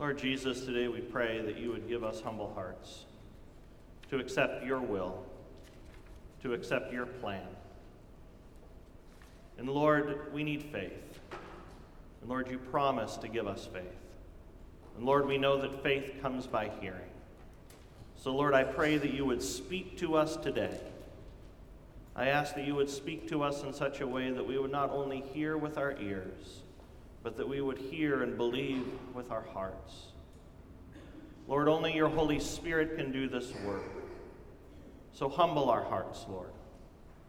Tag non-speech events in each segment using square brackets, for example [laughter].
Lord Jesus, today we pray that you would give us humble hearts to accept your will, to accept your plan. And Lord, we need faith. And Lord, you promise to give us faith. And Lord, we know that faith comes by hearing. So, Lord, I pray that you would speak to us today. I ask that you would speak to us in such a way that we would not only hear with our ears, but that we would hear and believe with our hearts. Lord, only your Holy Spirit can do this work. So humble our hearts, Lord.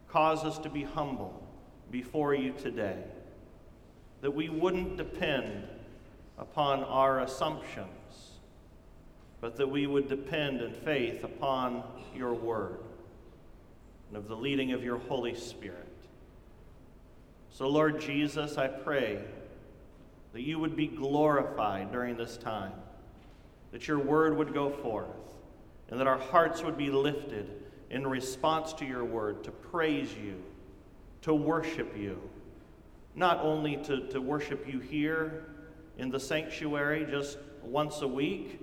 Cause us to be humble before you today, that we wouldn't depend upon our assumptions, but that we would depend in faith upon your word and of the leading of your Holy Spirit. So, Lord Jesus, I pray that you would be glorified during this time, that your word would go forth, and that our hearts would be lifted in response to your word to praise you, to worship you, not only to, to worship you here in the sanctuary just once a week,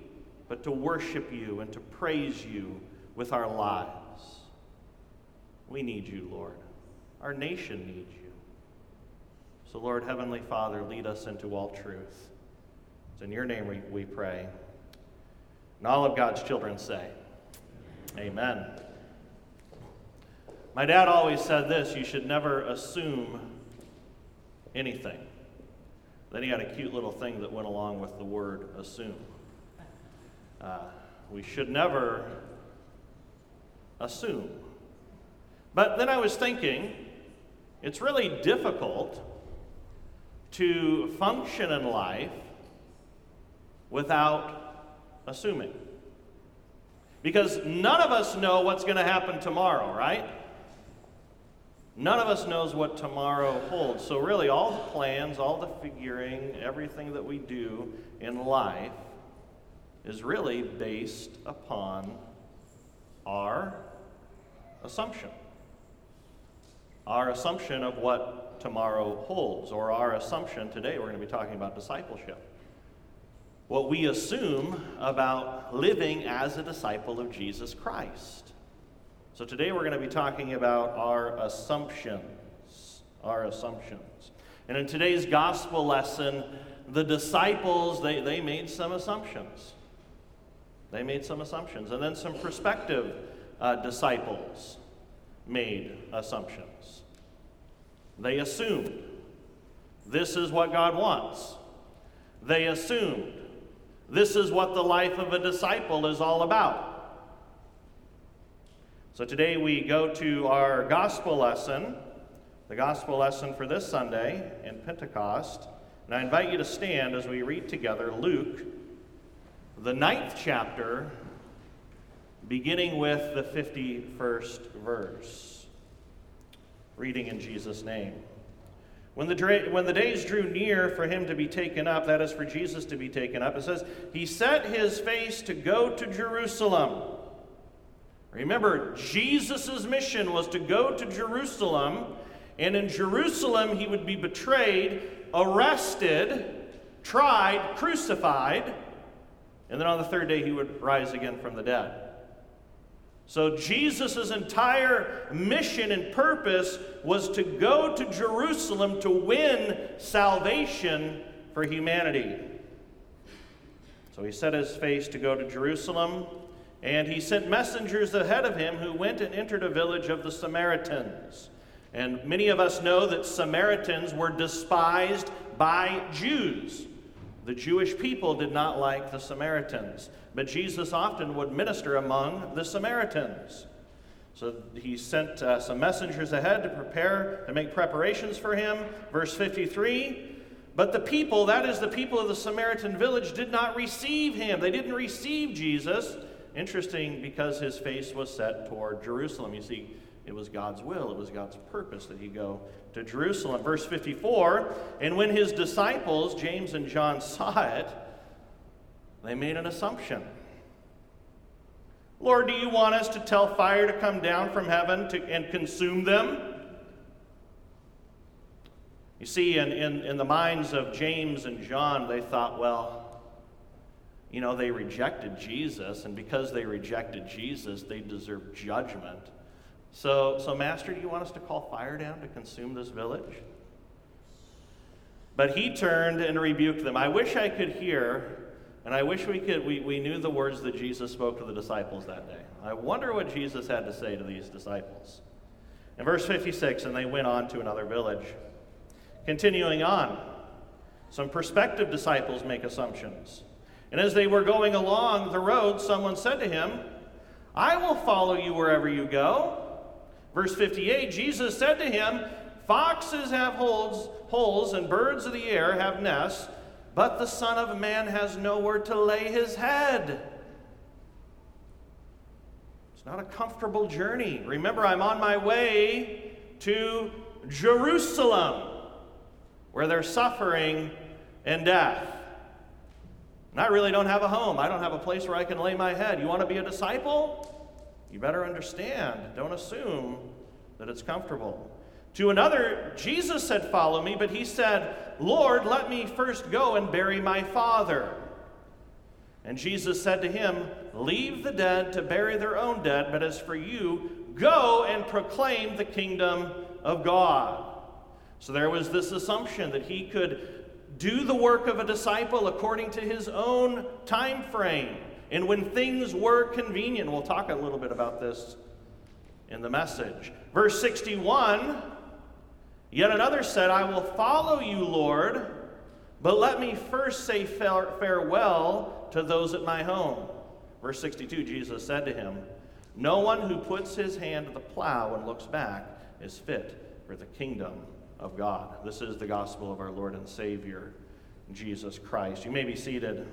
but to worship you and to praise you with our lives. We need you, Lord. Our nation needs you. So, Lord, Heavenly Father, lead us into all truth. It's in your name we, we pray. And all of God's children say, Amen. My dad always said this you should never assume anything. Then he had a cute little thing that went along with the word assume. Uh, we should never assume. But then I was thinking, it's really difficult to function in life without assuming. Because none of us know what's going to happen tomorrow, right? None of us knows what tomorrow holds. So, really, all the plans, all the figuring, everything that we do in life is really based upon our assumption. Our assumption of what tomorrow holds, or our assumption today, we're going to be talking about discipleship. What we assume about living as a disciple of Jesus Christ. So today we're going to be talking about our assumptions. Our assumptions. And in today's gospel lesson, the disciples, they, they made some assumptions. They made some assumptions. And then some prospective uh, disciples made assumptions. They assumed this is what God wants. They assumed this is what the life of a disciple is all about. So today we go to our gospel lesson, the gospel lesson for this Sunday in Pentecost. And I invite you to stand as we read together Luke, the ninth chapter, beginning with the 51st verse. Reading in Jesus' name. When the, when the days drew near for him to be taken up, that is, for Jesus to be taken up, it says, He set his face to go to Jerusalem. Remember, Jesus' mission was to go to Jerusalem, and in Jerusalem he would be betrayed, arrested, tried, crucified, and then on the third day he would rise again from the dead. So Jesus' entire mission and purpose was to go to Jerusalem to win salvation for humanity. So he set his face to go to Jerusalem, and he sent messengers ahead of him who went and entered a village of the Samaritans. And many of us know that Samaritans were despised by Jews. The Jewish people did not like the Samaritans. But Jesus often would minister among the Samaritans. So he sent uh, some messengers ahead to prepare, to make preparations for him. Verse 53 But the people, that is the people of the Samaritan village, did not receive him. They didn't receive Jesus. Interesting because his face was set toward Jerusalem. You see, it was God's will, it was God's purpose that he go to Jerusalem. Verse 54 And when his disciples, James and John, [laughs] saw it, they made an assumption. Lord, do you want us to tell fire to come down from heaven to, and consume them? You see, in, in, in the minds of James and John, they thought, well, you know, they rejected Jesus, and because they rejected Jesus, they deserve judgment. So, so, Master, do you want us to call fire down to consume this village? But he turned and rebuked them. I wish I could hear, and I wish we could we, we knew the words that Jesus spoke to the disciples that day. I wonder what Jesus had to say to these disciples. In verse 56, and they went on to another village. Continuing on, some prospective disciples make assumptions. And as they were going along the road, someone said to him, I will follow you wherever you go. Verse 58 Jesus said to him, Foxes have holes, holes, and birds of the air have nests, but the Son of Man has nowhere to lay his head. It's not a comfortable journey. Remember, I'm on my way to Jerusalem, where there's suffering and death. And I really don't have a home. I don't have a place where I can lay my head. You want to be a disciple? You better understand. Don't assume that it's comfortable. To another, Jesus said, Follow me, but he said, Lord, let me first go and bury my father. And Jesus said to him, Leave the dead to bury their own dead, but as for you, go and proclaim the kingdom of God. So there was this assumption that he could do the work of a disciple according to his own time frame and when things were convenient. We'll talk a little bit about this in the message. Verse 61 Yet another said, I will follow you, Lord, but let me first say farewell to those at my home. Verse 62 Jesus said to him, No one who puts his hand to the plow and looks back is fit for the kingdom of God. This is the gospel of our Lord and Savior, Jesus Christ. You may be seated.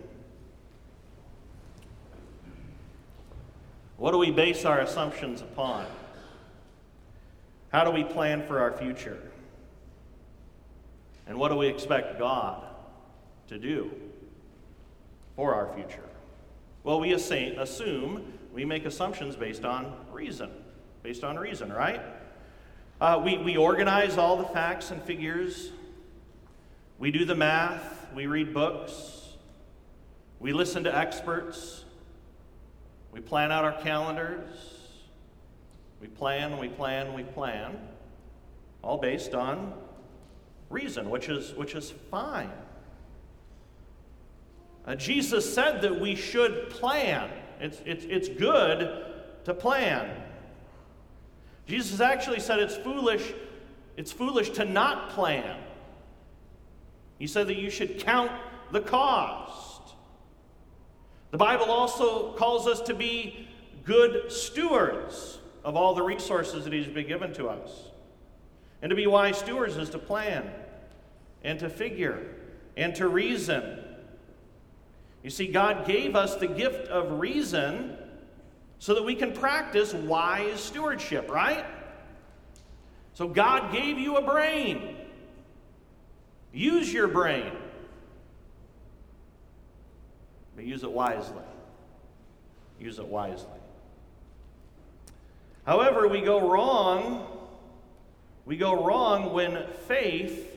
What do we base our assumptions upon? How do we plan for our future? And what do we expect God to do for our future? Well, we assume, we make assumptions based on reason. Based on reason, right? Uh, we, we organize all the facts and figures. We do the math. We read books. We listen to experts. We plan out our calendars. We plan, we plan, we plan. All based on reason, which is, which is fine. Uh, Jesus said that we should plan. It's, it's, it's good to plan. Jesus actually said it's foolish, it's foolish to not plan. He said that you should count the cost. The Bible also calls us to be good stewards of all the resources that He's been given to us. And to be wise stewards is to plan and to figure and to reason. You see, God gave us the gift of reason so that we can practice wise stewardship, right? So God gave you a brain. Use your brain, but use it wisely. Use it wisely. However, we go wrong. We go wrong when faith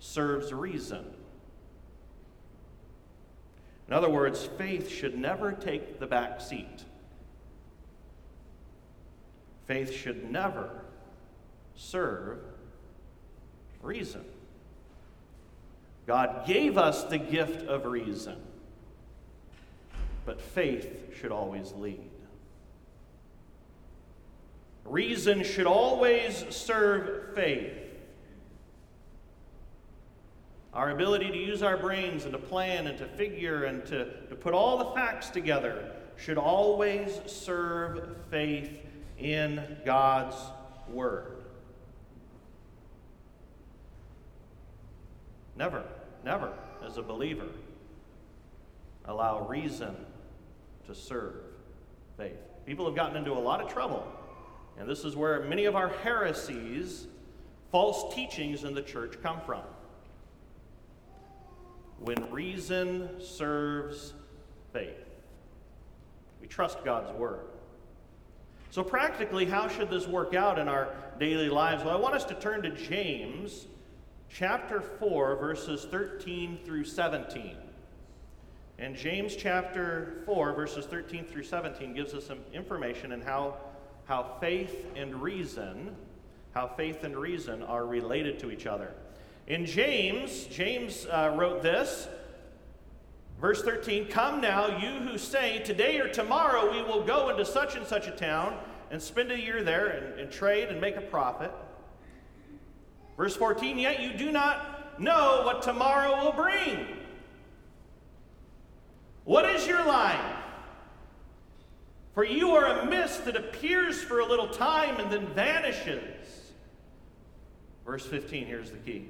serves reason. In other words, faith should never take the back seat. Faith should never serve reason. God gave us the gift of reason, but faith should always lead. Reason should always serve faith. Our ability to use our brains and to plan and to figure and to, to put all the facts together should always serve faith in God's Word. Never, never, as a believer, allow reason to serve faith. People have gotten into a lot of trouble, and this is where many of our heresies, false teachings in the church come from when reason serves faith. We trust God's word. So, practically, how should this work out in our daily lives? Well, I want us to turn to James chapter 4, verses 13 through 17. And James chapter 4, verses 13 through 17, gives us some information on how, how faith and reason, how faith and reason are related to each other. In James, James uh, wrote this, verse 13 Come now, you who say, Today or tomorrow we will go into such and such a town and spend a year there and, and trade and make a profit. Verse 14 Yet you do not know what tomorrow will bring. What is your life? For you are a mist that appears for a little time and then vanishes. Verse 15, here's the key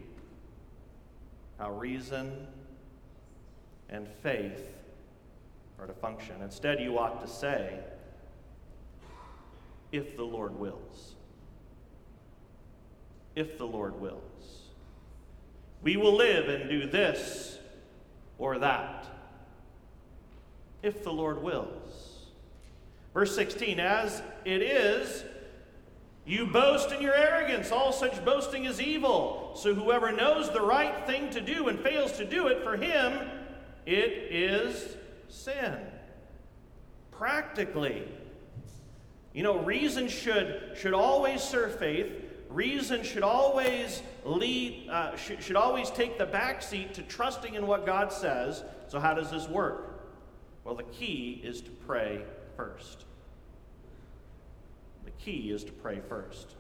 how reason and faith are to function. Instead, you ought to say, if the Lord wills. If the Lord wills. We will live and do this or that if the Lord wills. Verse 16, as it is, you boast in your arrogance. All such boasting is evil. So whoever knows the right thing to do and fails to do it, for him it is sin. Practically. You know, reason should, should always serve faith. Reason should always lead, uh, should, should always take the back seat to trusting in what God says. So, how does this work? Well, the key is to pray first. The key is to pray first.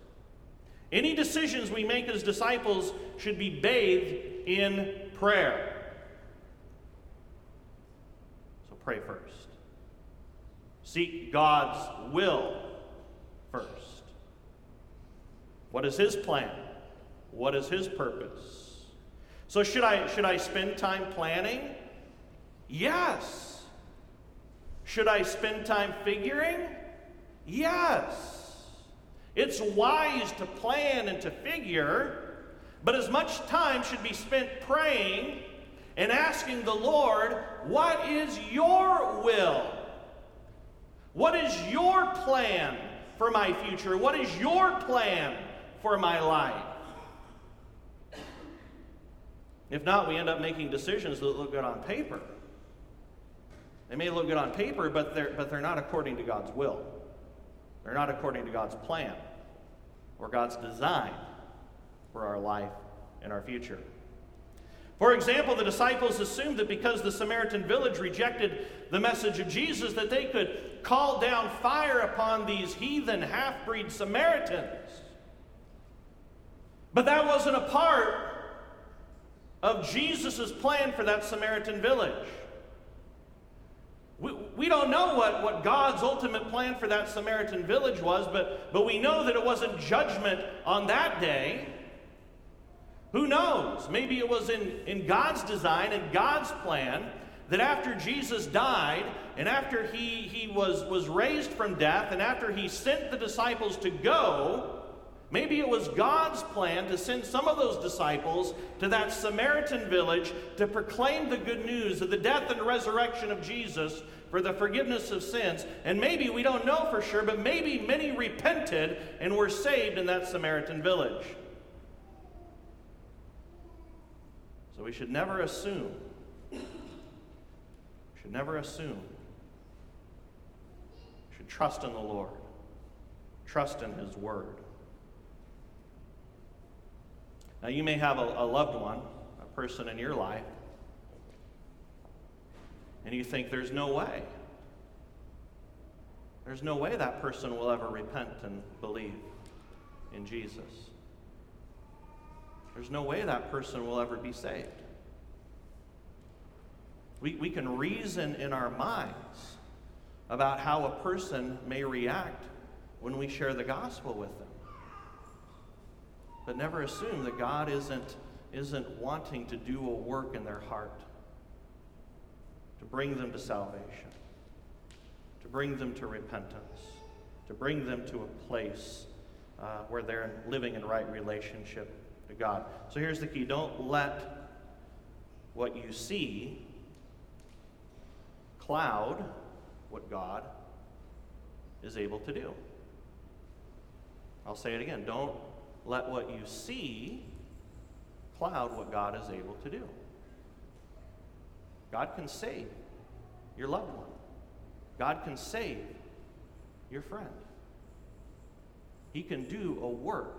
Any decisions we make as disciples should be bathed in prayer. So pray first. Seek God's will first. What is His plan? What is His purpose? So should I should I spend time planning? Yes. Should I spend time figuring? Yes. It's wise to plan and to figure, but as much time should be spent praying and asking the Lord, What is your will? What is your plan for my future? What is your plan for my life? If not, we end up making decisions that look good on paper. They may look good on paper, but they're, but they're not according to God's will. They're not according to God's plan or God's design for our life and our future. For example, the disciples assumed that because the Samaritan village rejected the message of Jesus, that they could call down fire upon these heathen half breed Samaritans. But that wasn't a part of Jesus' plan for that Samaritan village. We, we don't know what, what God's ultimate plan for that Samaritan village was, but, but we know that it wasn't judgment on that day. Who knows? Maybe it was in, in God's design and God's plan that after Jesus died and after he, he was, was raised from death and after he sent the disciples to go, Maybe it was God's plan to send some of those disciples to that Samaritan village to proclaim the good news of the death and resurrection of Jesus for the forgiveness of sins. And maybe, we don't know for sure, but maybe many repented and were saved in that Samaritan village. So we should never assume. We Should never assume. Should trust in the Lord. Trust in His Word. Now, you may have a, a loved one, a person in your life, and you think there's no way. There's no way that person will ever repent and believe in Jesus. There's no way that person will ever be saved. We, we can reason in our minds about how a person may react when we share the gospel with them. But never assume that God isn't, isn't wanting to do a work in their heart to bring them to salvation, to bring them to repentance, to bring them to a place uh, where they're living in right relationship to God. So here's the key don't let what you see cloud what God is able to do. I'll say it again. Don't let what you see cloud what God is able to do. God can save. your loved one. God can save your friend. He can do a work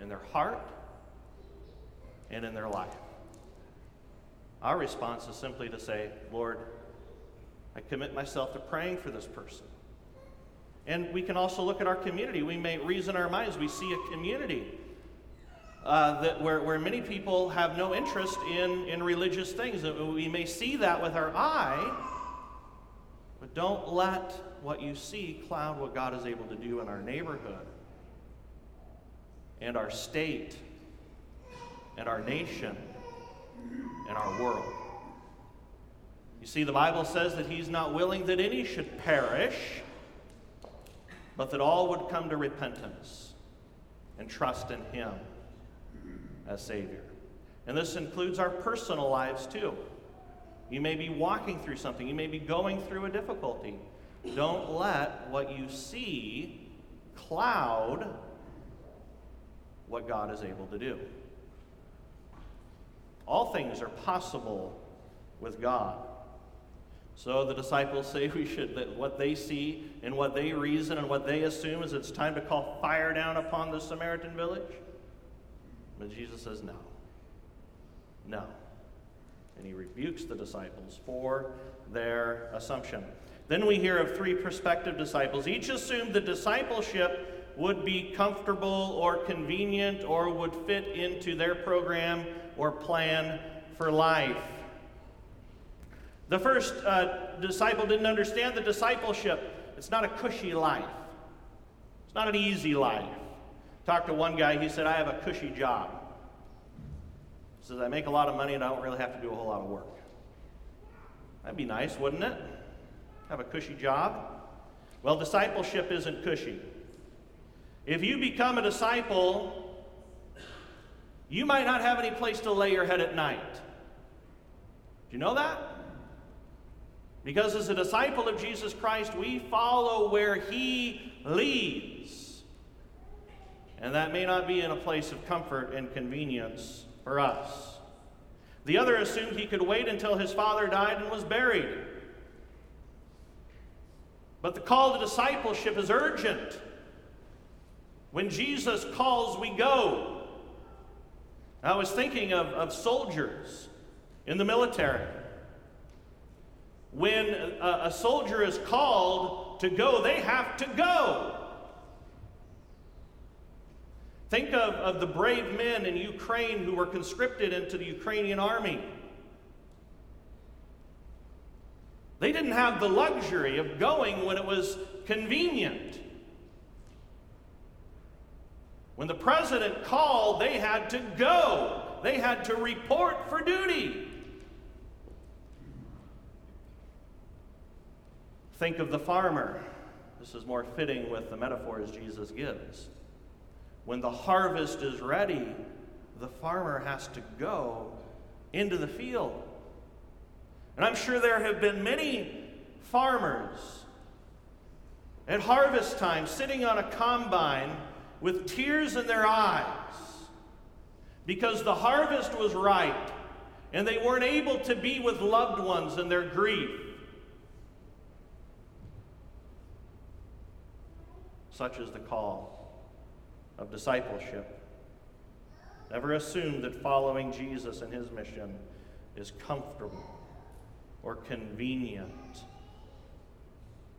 in their heart and in their life. Our response is simply to say, Lord, I commit myself to praying for this person. And we can also look at our community. We may reason our minds. We see a community uh, that where, where many people have no interest in, in religious things. We may see that with our eye, but don't let what you see cloud what God is able to do in our neighborhood and our state and our nation and our world. You see, the Bible says that He's not willing that any should perish, but that all would come to repentance and trust in Him as Savior. And this includes our personal lives too. You may be walking through something, you may be going through a difficulty. Don't let what you see cloud what God is able to do. All things are possible with God. So the disciples say we should that what they see and what they reason and what they assume is it's time to call fire down upon the Samaritan village. But Jesus says no. No. And he rebukes the disciples for their assumption. Then we hear of three prospective disciples. Each assumed the discipleship would be comfortable or convenient or would fit into their program or plan for life. The first uh, disciple didn't understand the discipleship. It's not a cushy life, it's not an easy life. Talked to one guy, he said, I have a cushy job. He says, I make a lot of money and I don't really have to do a whole lot of work. That'd be nice, wouldn't it? Have a cushy job? Well, discipleship isn't cushy. If you become a disciple, you might not have any place to lay your head at night. Do you know that? Because as a disciple of Jesus Christ, we follow where He leads. And that may not be in a place of comfort and convenience for us. The other assumed he could wait until his father died and was buried. But the call to discipleship is urgent. When Jesus calls, we go. I was thinking of, of soldiers in the military. When a, a soldier is called to go, they have to go. Think of, of the brave men in Ukraine who were conscripted into the Ukrainian army. They didn't have the luxury of going when it was convenient. When the president called, they had to go. They had to report for duty. Think of the farmer. This is more fitting with the metaphors Jesus gives. When the harvest is ready, the farmer has to go into the field. And I'm sure there have been many farmers at harvest time sitting on a combine with tears in their eyes because the harvest was ripe and they weren't able to be with loved ones in their grief. Such is the call of discipleship. Never assume that following Jesus and his mission is comfortable or convenient.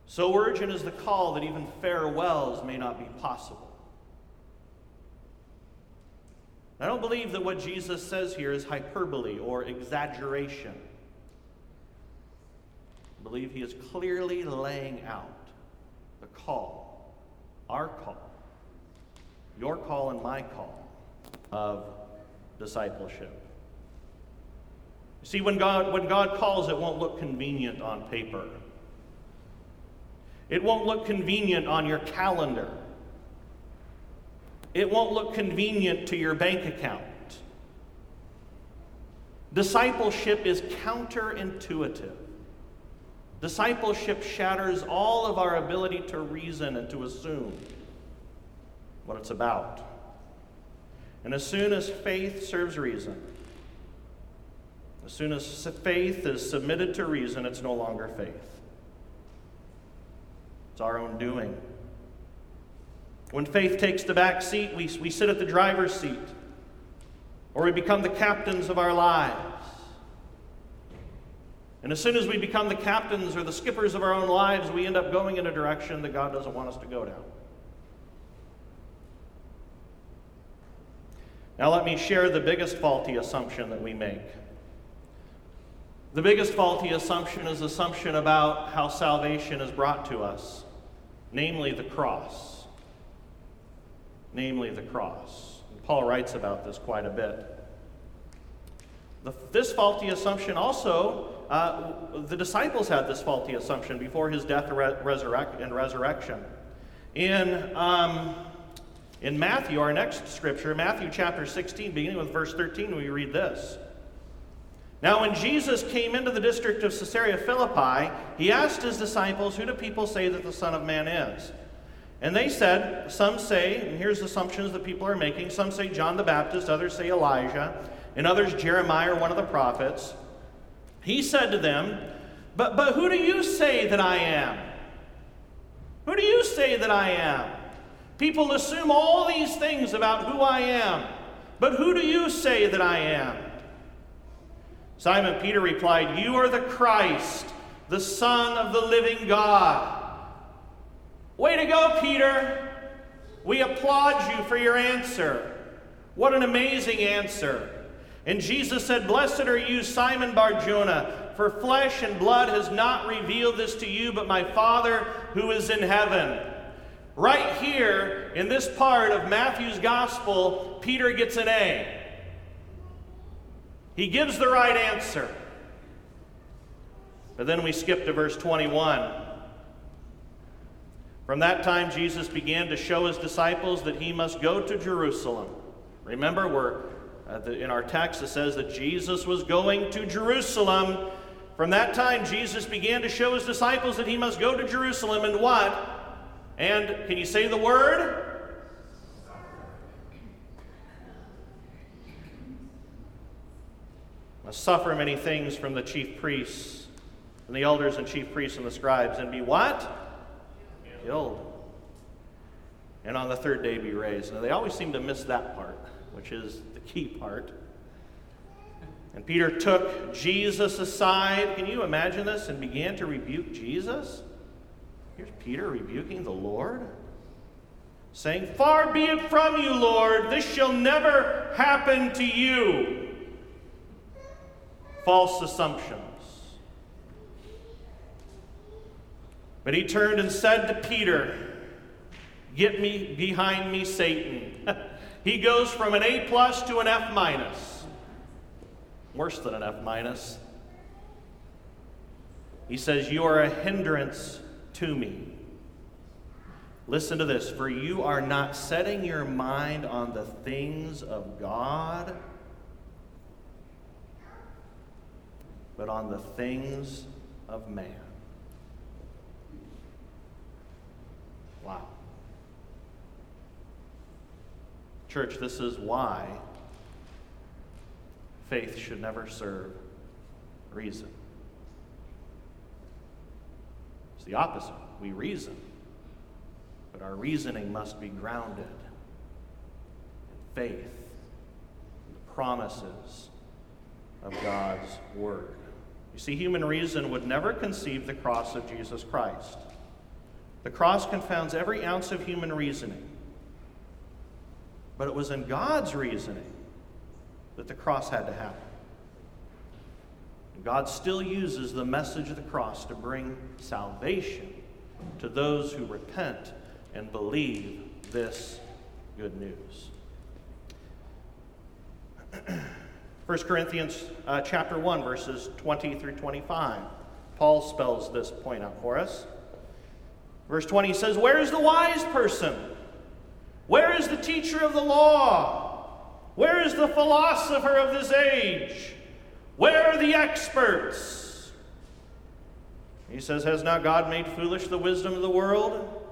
So urgent is the call that even farewells may not be possible. I don't believe that what Jesus says here is hyperbole or exaggeration. I believe he is clearly laying out the call, our call, your call and my call of discipleship. See, when God, when God calls, it won't look convenient on paper. It won't look convenient on your calendar. It won't look convenient to your bank account. Discipleship is counterintuitive. Discipleship shatters all of our ability to reason and to assume what it's about. And as soon as faith serves reason, As soon as faith is submitted to reason, it's no longer faith. It's our own doing. When faith takes the back seat, we, we sit at the driver's seat, or we become the captains of our lives. And as soon as we become the captains or the skippers of our own lives, we end up going in a direction that God doesn't want us to go down. Now, let me share the biggest faulty assumption that we make. The biggest faulty assumption is assumption about how salvation is brought to us, namely the cross. Namely the cross. And Paul writes about this quite a bit. The, this faulty assumption also, uh, the disciples had this faulty assumption before his death resurrect, and resurrection. In, um, in Matthew, our next scripture, Matthew chapter 16, beginning with verse 13, we read this. Now, when Jesus came into the district of Caesarea Philippi, he asked his disciples, Who do people say that the Son of Man is? And they said, Some say, and here's assumptions that people are making some say John the Baptist, others say Elijah, and others Jeremiah or one of the prophets. He said to them, But, but who do you say that I am? Who do you say that I am? People assume all these things about who I am, but who do you say that I am? Simon Peter replied, You are the Christ, the Son of the living God. Way to go, Peter! We applaud you for your answer. What an amazing answer. And Jesus said, Blessed are you, Simon Barjona, for flesh and blood has not revealed this to you, but my Father who is in heaven. Right here in this part of Matthew's gospel, Peter gets an A. He gives the right answer. But then we skip to verse 21. From that time, Jesus began to show his disciples that he must go to Jerusalem. Remember, we're in our text it says that Jesus was going to Jerusalem. From that time, Jesus began to show his disciples that he must go to Jerusalem and what? And can you say the word? must suffer many things from the chief priests and the elders and chief priests and the scribes, and be what? Killed. And on the third day be raised. Now, they always seem to miss that part, which is the key part. And Peter took Jesus aside. Can you imagine this? And began to rebuke Jesus. Here's Peter rebuking the Lord, saying, Far be it from you, Lord, this shall never happen to you false assumptions. But he turned and said to Peter, Get me behind me, Satan. [laughs] he goes from an A plus to an F minus. Worse than an F minus. He says, You are a hindrance to me. Listen to this for you are not setting your mind on the things of God but on the things of man. Wow. Church, this is why faith should never serve reason. It's the opposite. We reason, but our reasoning must be grounded in faith, in the promises of God's Word. You see, human reason would never conceive the cross of Jesus Christ. The cross confounds every ounce of human reasoning. But it was in God's reasoning that the cross had to happen. And God still uses the message of the cross to bring salvation to those who repent and believe this good news. [clears throat] 1 Corinthians uh, chapter 1, verses 20 through 25. Paul spells this point out for us. Verse 20 says, Where is the wise person? Where is the teacher of the law? Where is the philosopher of this age? Where are the experts? He says, Has not God made foolish the wisdom of the world?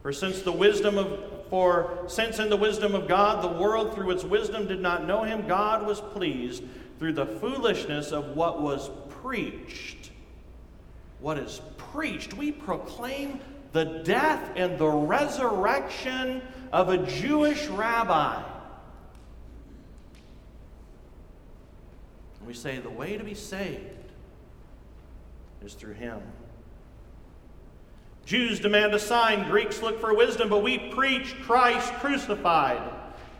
For since the wisdom of for since in the wisdom of God the world through its wisdom did not know him, God was pleased through the foolishness of what was preached. What is preached? We proclaim the death and the resurrection of a Jewish rabbi. we say the way to be saved is through him. Jews demand a sign, Greeks look for wisdom, but we preach Christ crucified,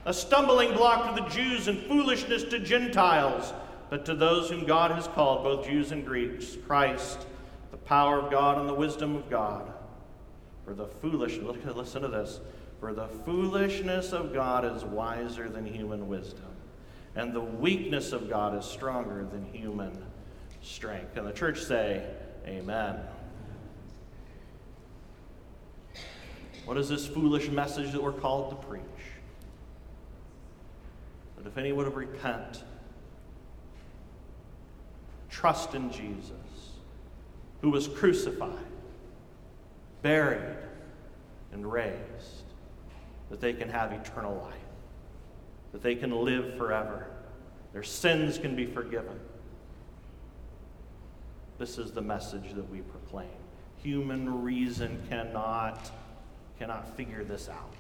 a stumbling block to the Jews and foolishness to Gentiles, but to those whom God has called, both Jews and Greeks, Christ, the power of God and the wisdom of God. For the foolish, listen to this, for the foolishness of God is wiser than human wisdom, and the weakness of God is stronger than human strength. And the church say, Amen. What is this foolish message that we're called to preach? That if any would have repent, trust in Jesus, who was crucified, buried, and raised, that they can have eternal life, that they can live forever, their sins can be forgiven. This is the message that we proclaim. Human reason cannot cannot figure this out.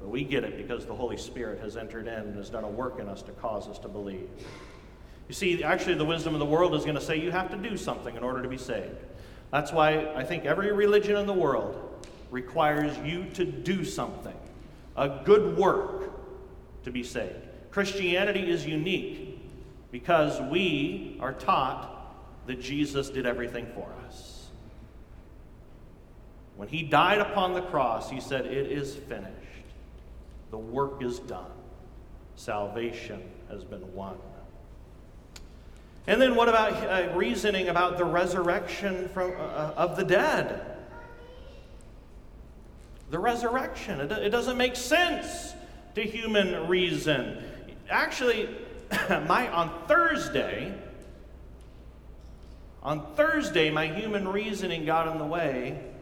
But we get it because the Holy Spirit has entered in and has done a work in us to cause us to believe. You see, actually, the wisdom of the world is going to say you have to do something in order to be saved. That's why I think every religion in the world requires you to do something, a good work, to be saved. Christianity is unique because we are taught that Jesus did everything for us. When he died upon the cross, he said, It is finished. The work is done. Salvation has been won. And then what about uh, reasoning about the resurrection from, uh, uh of the dead? The resurrection. It, it doesn't make sense to human reason. Actually, [coughs] my on Thursday, on Thursday, my human reasoning got in the way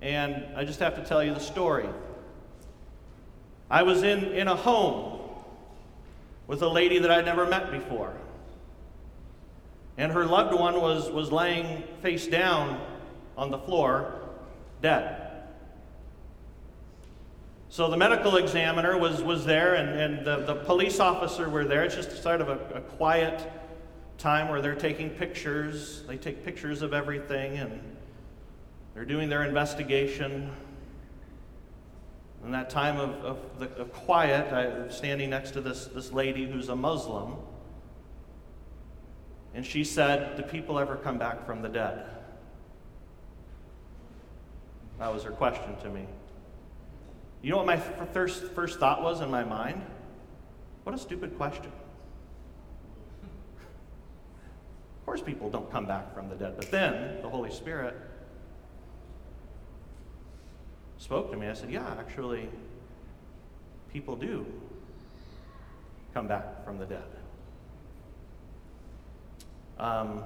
and I just have to tell you the story. I was in, in a home with a lady that I'd never met before. And her loved one was, was laying face down on the floor, dead. So the medical examiner was, was there, and, and the, the police officer were there. It's just sort of a, a quiet time where they're taking pictures. They take pictures of everything, and they're doing their investigation. In that time of, of, the, of quiet, I'm standing next to this, this lady who's a Muslim. And she said, Do people ever come back from the dead? That was her question to me. You know what my first, first thought was in my mind? What a stupid question. Of course, people don't come back from the dead. But then the Holy Spirit spoke to me, I said, Yeah, actually, people do come back from the dead. Um,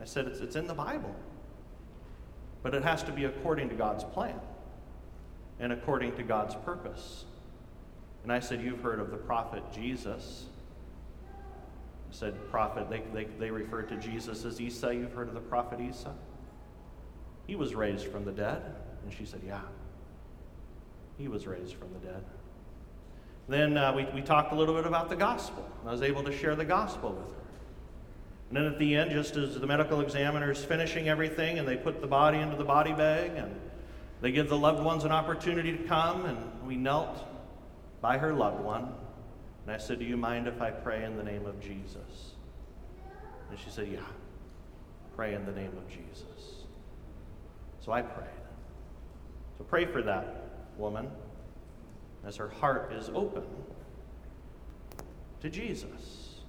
I said, it's, it's in the Bible, but it has to be according to God's plan and according to God's purpose. And I said, You've heard of the prophet Jesus. I said, Prophet, they, they, they refer to Jesus as Isa. You've heard of the prophet Isa? He was raised from the dead. And she said, Yeah. He was raised from the dead. Then uh, we, we talked a little bit about the gospel. I was able to share the gospel with her. And then at the end, just as the medical examiner is finishing everything and they put the body into the body bag and they give the loved ones an opportunity to come, and we knelt by her loved one. And I said, Do you mind if I pray in the name of Jesus? And she said, Yeah, pray in the name of Jesus. So I prayed. So pray for that woman as her heart is open to Jesus.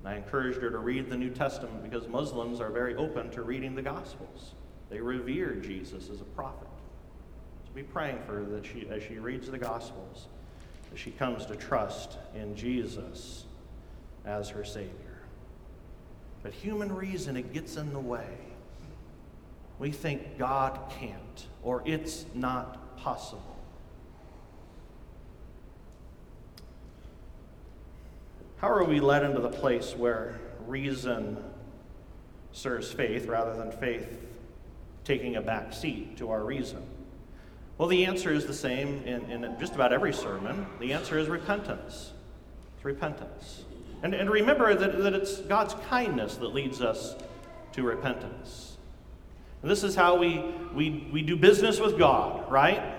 And I encouraged her to read the New Testament because Muslims are very open to reading the Gospels. They revere Jesus as a prophet. So be praying for her that she, as she reads the Gospels, that she comes to trust in Jesus as her Savior. But human reason, it gets in the way we think God can't or it's not possible. How are we led into the place where reason serves faith rather than faith taking a back seat to our reason? Well, the answer is the same in, in just about every sermon. The answer is repentance. It's repentance. And, and remember that, that it's God's kindness that leads us to repentance. This is how we, we, we do business with God, right?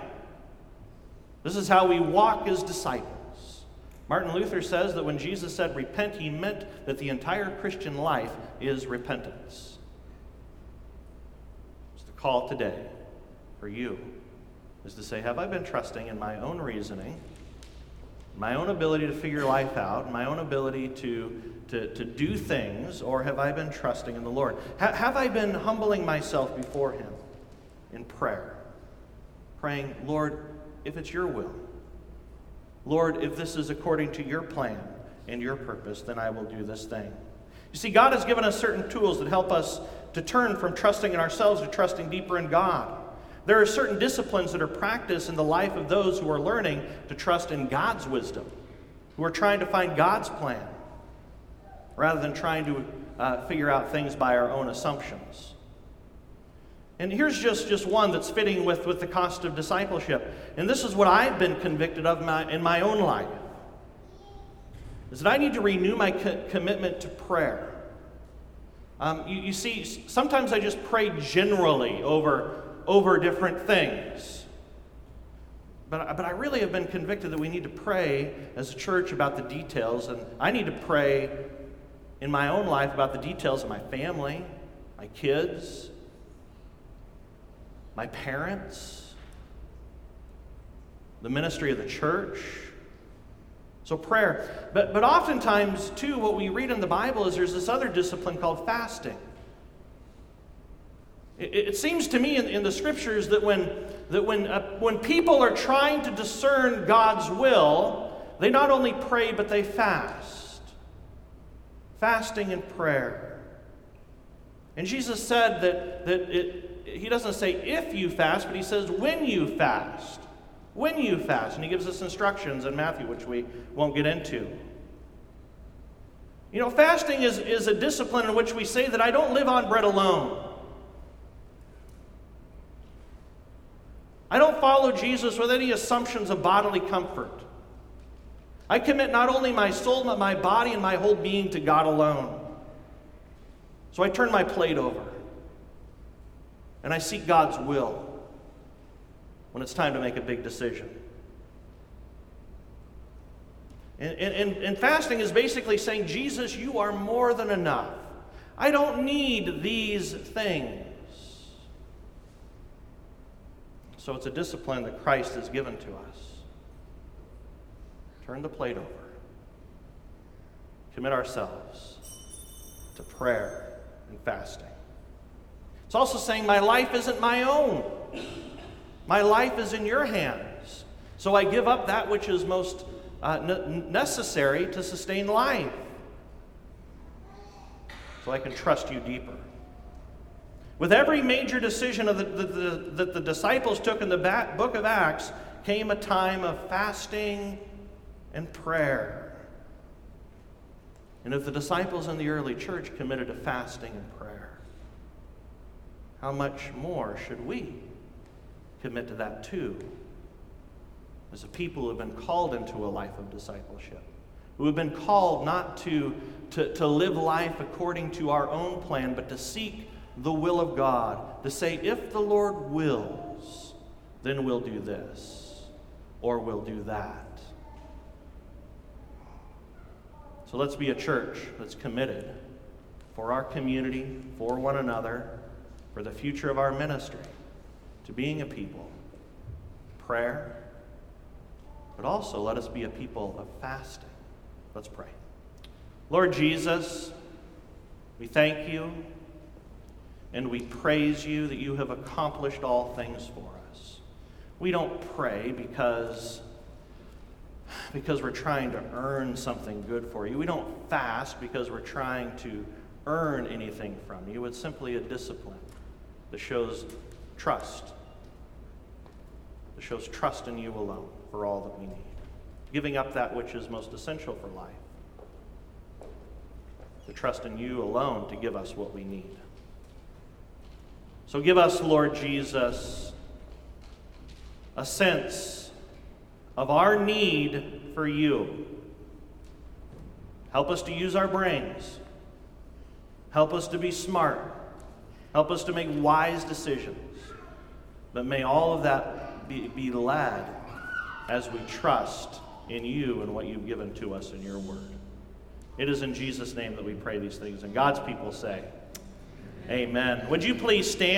This is how we walk as disciples. Martin Luther says that when Jesus said repent, he meant that the entire Christian life is repentance. It's the call today for you is to say, Have I been trusting in my own reasoning, my own ability to figure life out, my own ability to, to, to do things, or have I been trusting in the Lord? Ha- have I been humbling myself before Him in prayer? Praying, Lord, if it's your will. Lord, if this is according to your plan and your purpose, then I will do this thing. You see, God has given us certain tools that help us to turn from trusting in ourselves to trusting deeper in God. There are certain disciplines that are practiced in the life of those who are learning to trust in God's wisdom, who are trying to find God's plan, rather than trying to uh, figure out things by our own assumptions. And here's just, just one that's fitting with, with the cost of discipleship. And this is what I've been convicted of my, in my own life. Is that I need to renew my co- commitment to prayer. Um, you, you see, sometimes I just pray generally over, over different things. But, but I really have been convicted that we need to pray as a church about the details. And I need to pray in my own life about the details of my family, my kids, my parents, the ministry of the church. So, prayer. But, but oftentimes, too, what we read in the Bible is there's this other discipline called fasting. It, it seems to me in, in, the scriptures that when, that when, uh, when people are trying to discern God's will, they not only pray, but they fast. Fasting and prayer. And Jesus said that, that it, he doesn't say if you fast, but he says when you fast. When you fast. And he gives us instructions in Matthew, which we won't get into. You know, fasting is, is a discipline in which we say that I don't live on bread alone. I don't follow Jesus with any assumptions of bodily comfort. I commit not only my soul, but my body and my whole being to God alone. So I turn my plate over. And I seek God's will when it's time to make a big decision. And, and, and, fasting is basically saying, Jesus, you are more than enough. I don't need these things. So it's a discipline that Christ has given to us. Turn the plate over. Commit ourselves to prayer and fasting. It's also saying, My life isn't my own. My life is in your hands. So I give up that which is most uh, necessary to sustain life. So I can trust you deeper. With every major decision the, the, the, that the disciples took in the book of Acts came a time of fasting and prayer. And if the disciples in the early church committed to fasting and prayer, how much more should we commit to that too? As a people who have been called into a life of discipleship, who have been called not to, to, to live life according to our own plan, but to seek the will of God, to say, if the Lord wills, then we'll do this, or we'll do that. So let's be a church that's committed for our community, for one another, for the future of our ministry, to being a people, prayer, but also let us be a people of fasting. Let's pray. Lord Jesus, we thank you and we praise you that you have accomplished all things for us. We don't pray because because we're trying to earn something good for you. We don't fast because we're trying to earn anything from you. It's simply a discipline that shows trust, that shows trust in you alone for all that we need, giving up that which is most essential for life to trust in you alone to give us what we need. So give us, Lord Jesus, a sense of our need for you. Help us to use our brains. Help us to be smart. Help us to make wise decisions. But may all of that be, be led as we trust in you and what you've given to us in your word. It is in Jesus' name that we pray these things. And God's people say, Amen. Would you please stand?